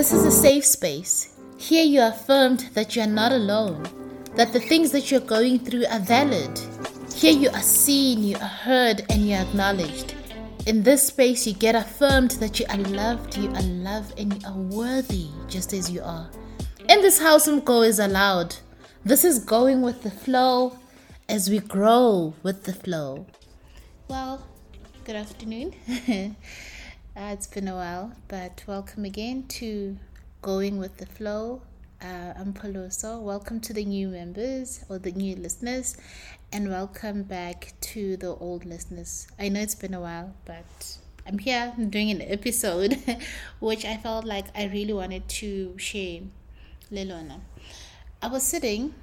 This is a safe space. Here you are affirmed that you are not alone, that the things that you're going through are valid. Here you are seen, you are heard, and you are acknowledged. In this space, you get affirmed that you are loved, you are loved, and you are worthy just as you are. In this house, some go is allowed. This is going with the flow as we grow with the flow. Well, good afternoon. Uh, it's been a while, but welcome again to Going with the Flow. Uh, I'm Paloso. Welcome to the new members or the new listeners, and welcome back to the old listeners. I know it's been a while, but I'm here I'm doing an episode which I felt like I really wanted to share. Lelona. I was sitting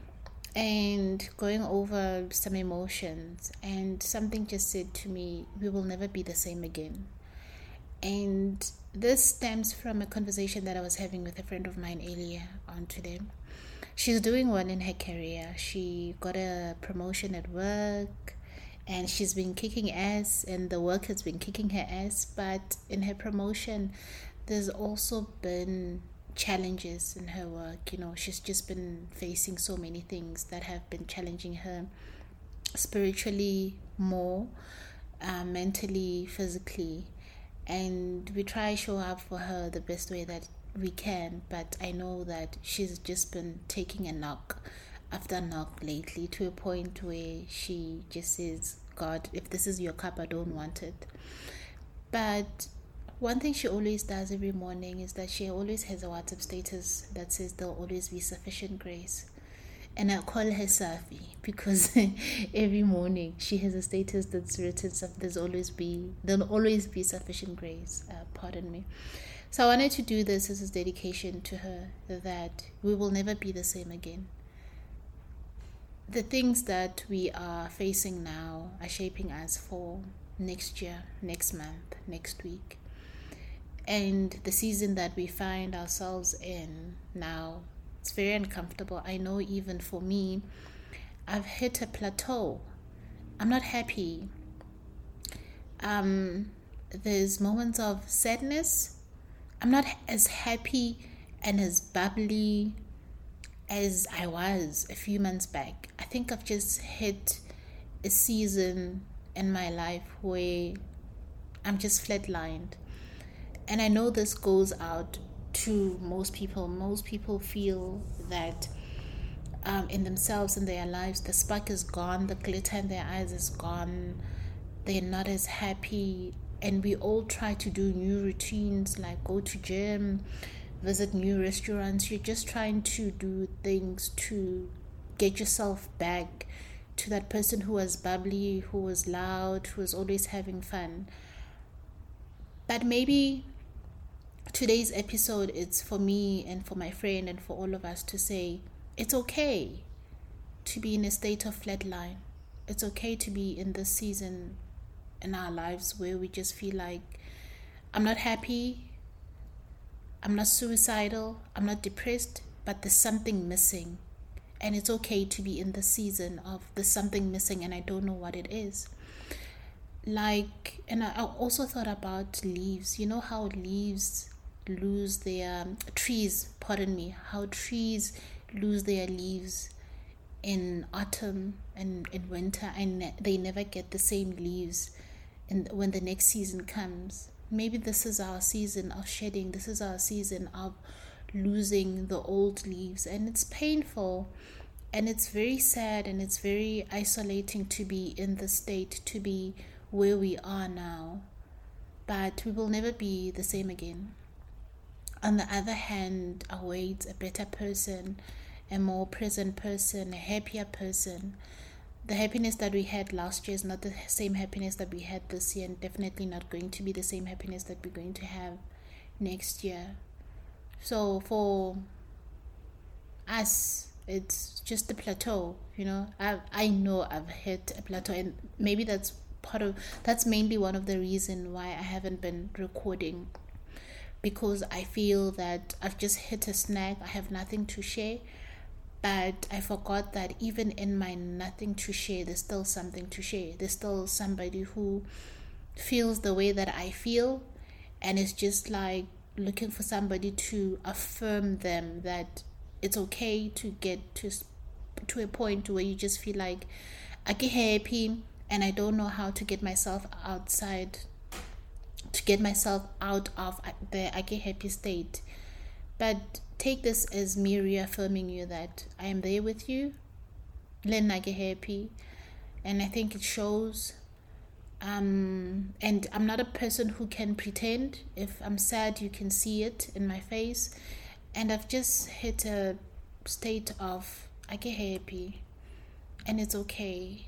and going over some emotions, and something just said to me, We will never be the same again and this stems from a conversation that I was having with a friend of mine earlier on today. She's doing well in her career. She got a promotion at work and she's been kicking ass, and the work has been kicking her ass. But in her promotion, there's also been challenges in her work. You know, she's just been facing so many things that have been challenging her spiritually more, uh, mentally, physically and we try show up for her the best way that we can but i know that she's just been taking a knock after knock lately to a point where she just says god if this is your cup i don't want it. But one thing she always does every morning is that she always has a whatsapp status that says there'll always be sufficient grace and I call her Safi because every morning she has a status that's written there's always be there'll always be sufficient grace. Uh, pardon me. So I wanted to do this as a dedication to her that we will never be the same again. The things that we are facing now are shaping us for next year, next month, next week. And the season that we find ourselves in now it's very uncomfortable. I know even for me, I've hit a plateau. I'm not happy. Um, there's moments of sadness. I'm not as happy and as bubbly as I was a few months back. I think I've just hit a season in my life where I'm just flatlined. And I know this goes out to most people. Most people feel that um, in themselves, in their lives, the spark is gone, the glitter in their eyes is gone, they're not as happy. And we all try to do new routines like go to gym, visit new restaurants. You're just trying to do things to get yourself back to that person who was bubbly, who was loud, who was always having fun. But maybe today's episode is for me and for my friend and for all of us to say it's okay to be in a state of flatline. It's okay to be in this season in our lives where we just feel like I'm not happy, I'm not suicidal, I'm not depressed, but there's something missing. And it's okay to be in the season of there's something missing and I don't know what it is. Like, and I also thought about leaves. You know how leaves lose their um, trees pardon me how trees lose their leaves in autumn and in winter and they never get the same leaves and when the next season comes. Maybe this is our season of shedding this is our season of losing the old leaves and it's painful and it's very sad and it's very isolating to be in the state to be where we are now. But we will never be the same again on the other hand, awaits a better person, a more present person, a happier person. The happiness that we had last year is not the same happiness that we had this year, and definitely not going to be the same happiness that we're going to have next year. So, for us, it's just a plateau, you know. I I know I've hit a plateau, and maybe that's part of that's mainly one of the reason why I haven't been recording because I feel that I've just hit a snag. I have nothing to share. But I forgot that even in my nothing to share, there's still something to share. There's still somebody who feels the way that I feel. And it's just like looking for somebody to affirm them that it's okay to get to to a point where you just feel like I get happy and I don't know how to get myself outside to get myself out of the I get happy state. But take this as me reaffirming you that I am there with you. Len I get happy. And I think it shows um and i'm not a person who can pretend if i'm sad you can see it in my face and i've just hit a state of i get happy and it's okay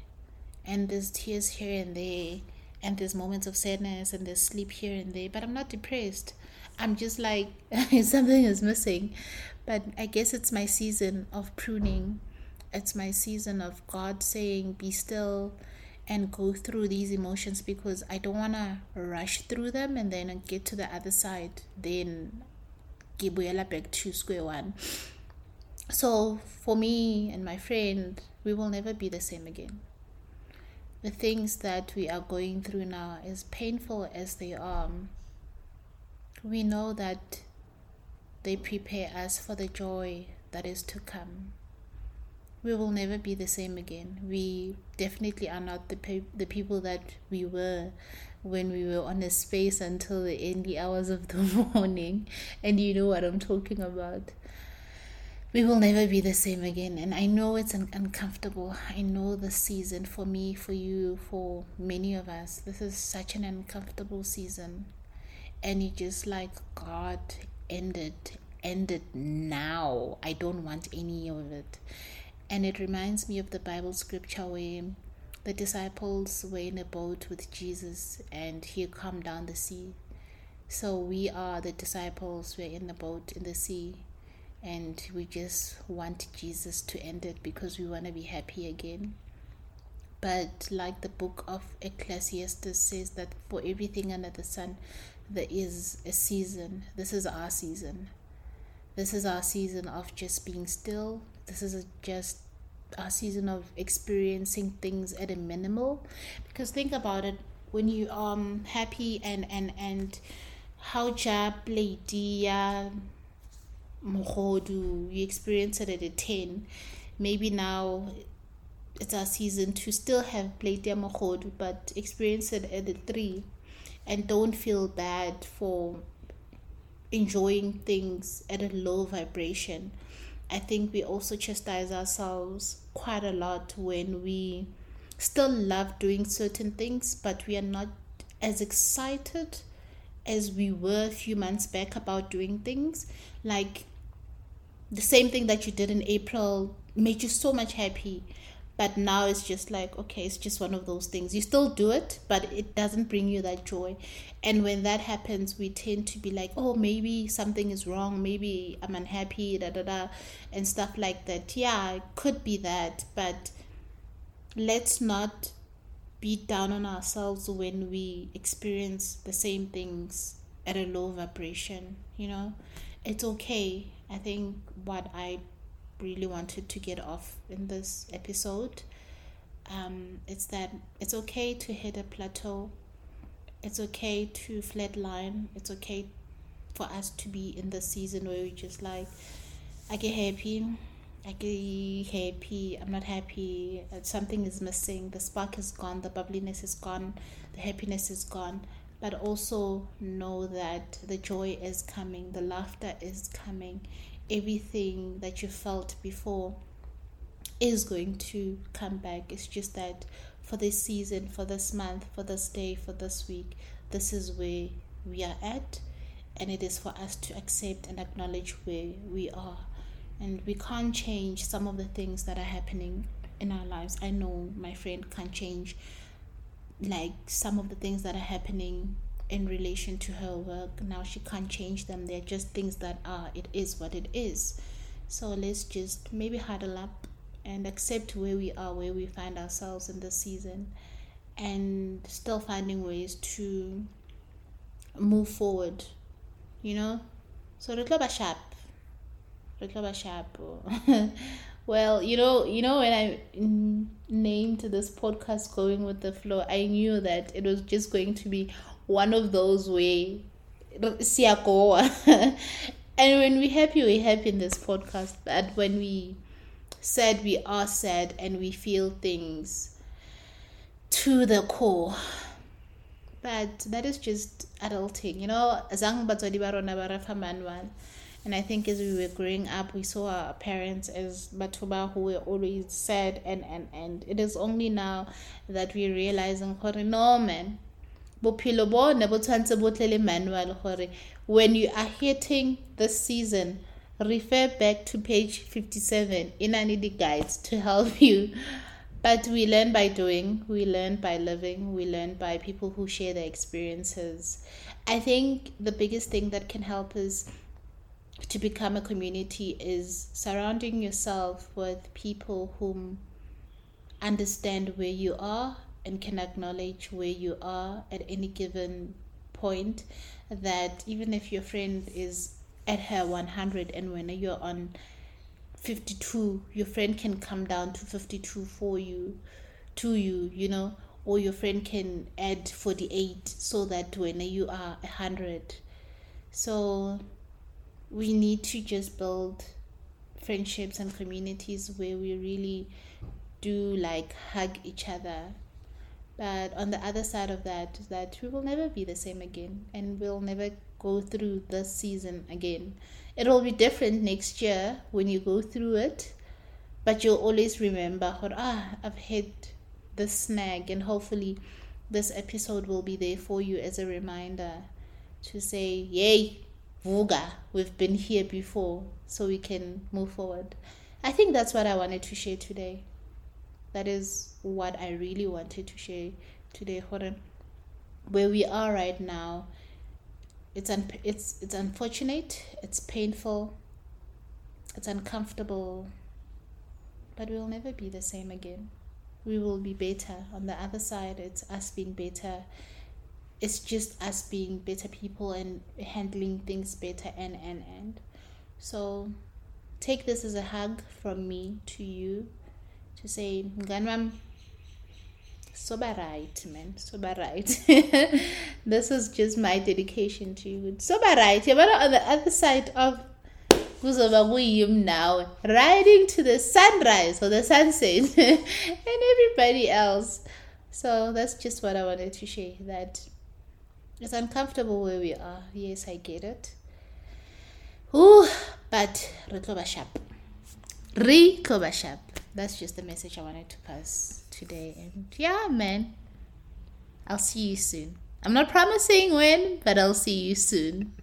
and there's tears here and there and there's moments of sadness and there's sleep here and there but i'm not depressed i'm just like something is missing but i guess it's my season of pruning it's my season of god saying be still and go through these emotions because I don't want to rush through them and then get to the other side. Then gibuyela back to square one. So for me and my friend, we will never be the same again. The things that we are going through now, as painful as they are, um, we know that they prepare us for the joy that is to come we will never be the same again. We definitely are not the pe- the people that we were when we were on a space until the early hours of the morning, and you know what I'm talking about. We will never be the same again, and I know it's un- uncomfortable. I know the season for me, for you, for many of us. This is such an uncomfortable season, and you just like God ended, ended now. I don't want any of it and it reminds me of the Bible scripture where the disciples were in a boat with Jesus and he calmed down the sea. So we are the disciples, we're in the boat in the sea, and we just want Jesus to end it because we want to be happy again. But like the book of Ecclesiastes says that for everything under the sun, there is a season. This is our season. This is our season of just being still. This is just our season of experiencing things at a minimal. Because think about it, when you are um, happy and and and how ja lady ya you experience it at a 10 maybe now it's our season to still have plate ya but experience it at a 3 and don't feel bad for enjoying things at a low vibration. I think we also chastise ourselves quite a lot when we still love doing certain things, but we are not as excited as we were a few months back about doing things. Like the same thing that you did in April made you so much happy but now it's just like okay it's just one of those things. You still do it but it doesn't bring you that joy. And when that happens we tend to be like oh maybe something is wrong. Maybe i'm unhappy da da da and stuff like that. Yeah it could be that but let's not beat down on ourselves when we experience the same things at a low vibration you know it's okay i think what i really wanted to get off in this episode. Um, that it's okay to hit a plateau. It's okay to flatline. It's okay for us to be in the season where we just like, I get happy, I get happy, I'm not happy, something is missing, the spark is gone, the bubbliness is gone, the happiness is gone. But also know that the joy is coming, the laughter is coming, everything that you felt before is going to come back. It's just that for this season, for this month, for this day, for this week, this is where we are at, and it is for us to accept and acknowledge where we are. And we can't change some of the things that are happening in our lives. I know my friend can't change like some of the things that are happening in relation to her work. Now she can't change them. They're just things that are. It is what it is. So let's just maybe huddle up and accept where we are, where we find ourselves in this season, and still finding ways to move forward. You know? So Rekloba sharp. Rekloba sharp. well, you know, you know when I named this podcast "Going with the Flow," I knew that it was just going to be one of those where and when we're happy we're happy in this podcast but when we sad we are sad and we feel things to the core. But that is just adulting you know? Zang batswadi ba rona ba and I think as we were growing up, we saw our parents as Batuba who were always sad, and, and, and it is only now that we're realizing, no man, gore when you are hitting this season refer back to page 57 in any the guides to help you. But we learn by doing we learn by living we learn by people who share their experiences. I think the biggest thing that can help us to become a community is surrounding yourself with people whom understand where you are and can acknowledge where you are at any given point. That even if your friend is at her 100 and when you're on 52 your friend can come down to 52 for you to you you know or your friend can add 48 so that when you are 100 so we need to just build friendships and communities where we really do like hug each other but on the other side of that, that we will never be the same again and we'll never go through this season again. It'll be different next year when you go through it, but you'll always remember, ah, I've hit this snag, and hopefully this episode will be there for you as a reminder to say, Yay, Vuga, we've been here before, so we can move forward. I think that's what I wanted to share today that is what I really wanted to share today. Where we are right now, it's un- it's it's unfortunate, it's painful, it's uncomfortable, but we'll never be the same again. We will be better. On the other side, it's us being better. It's just us being better people and handling things better and and and. So take this as a hug from me to you to say mngani sober right man sober right. This is just my dedication to you. Sober right. But on the other side of kuzoba kuyim now riding to the sunrise or the sunset and everybody else. So that's just what i wanted to share that it's uncomfortable where we are yes i get it Ooh, but re tlo ba sharp re tlo ba sharp that's just the message I wanted to pass today. And yeah, man, I'll see you soon. I'm not promising when, but I'll see you soon.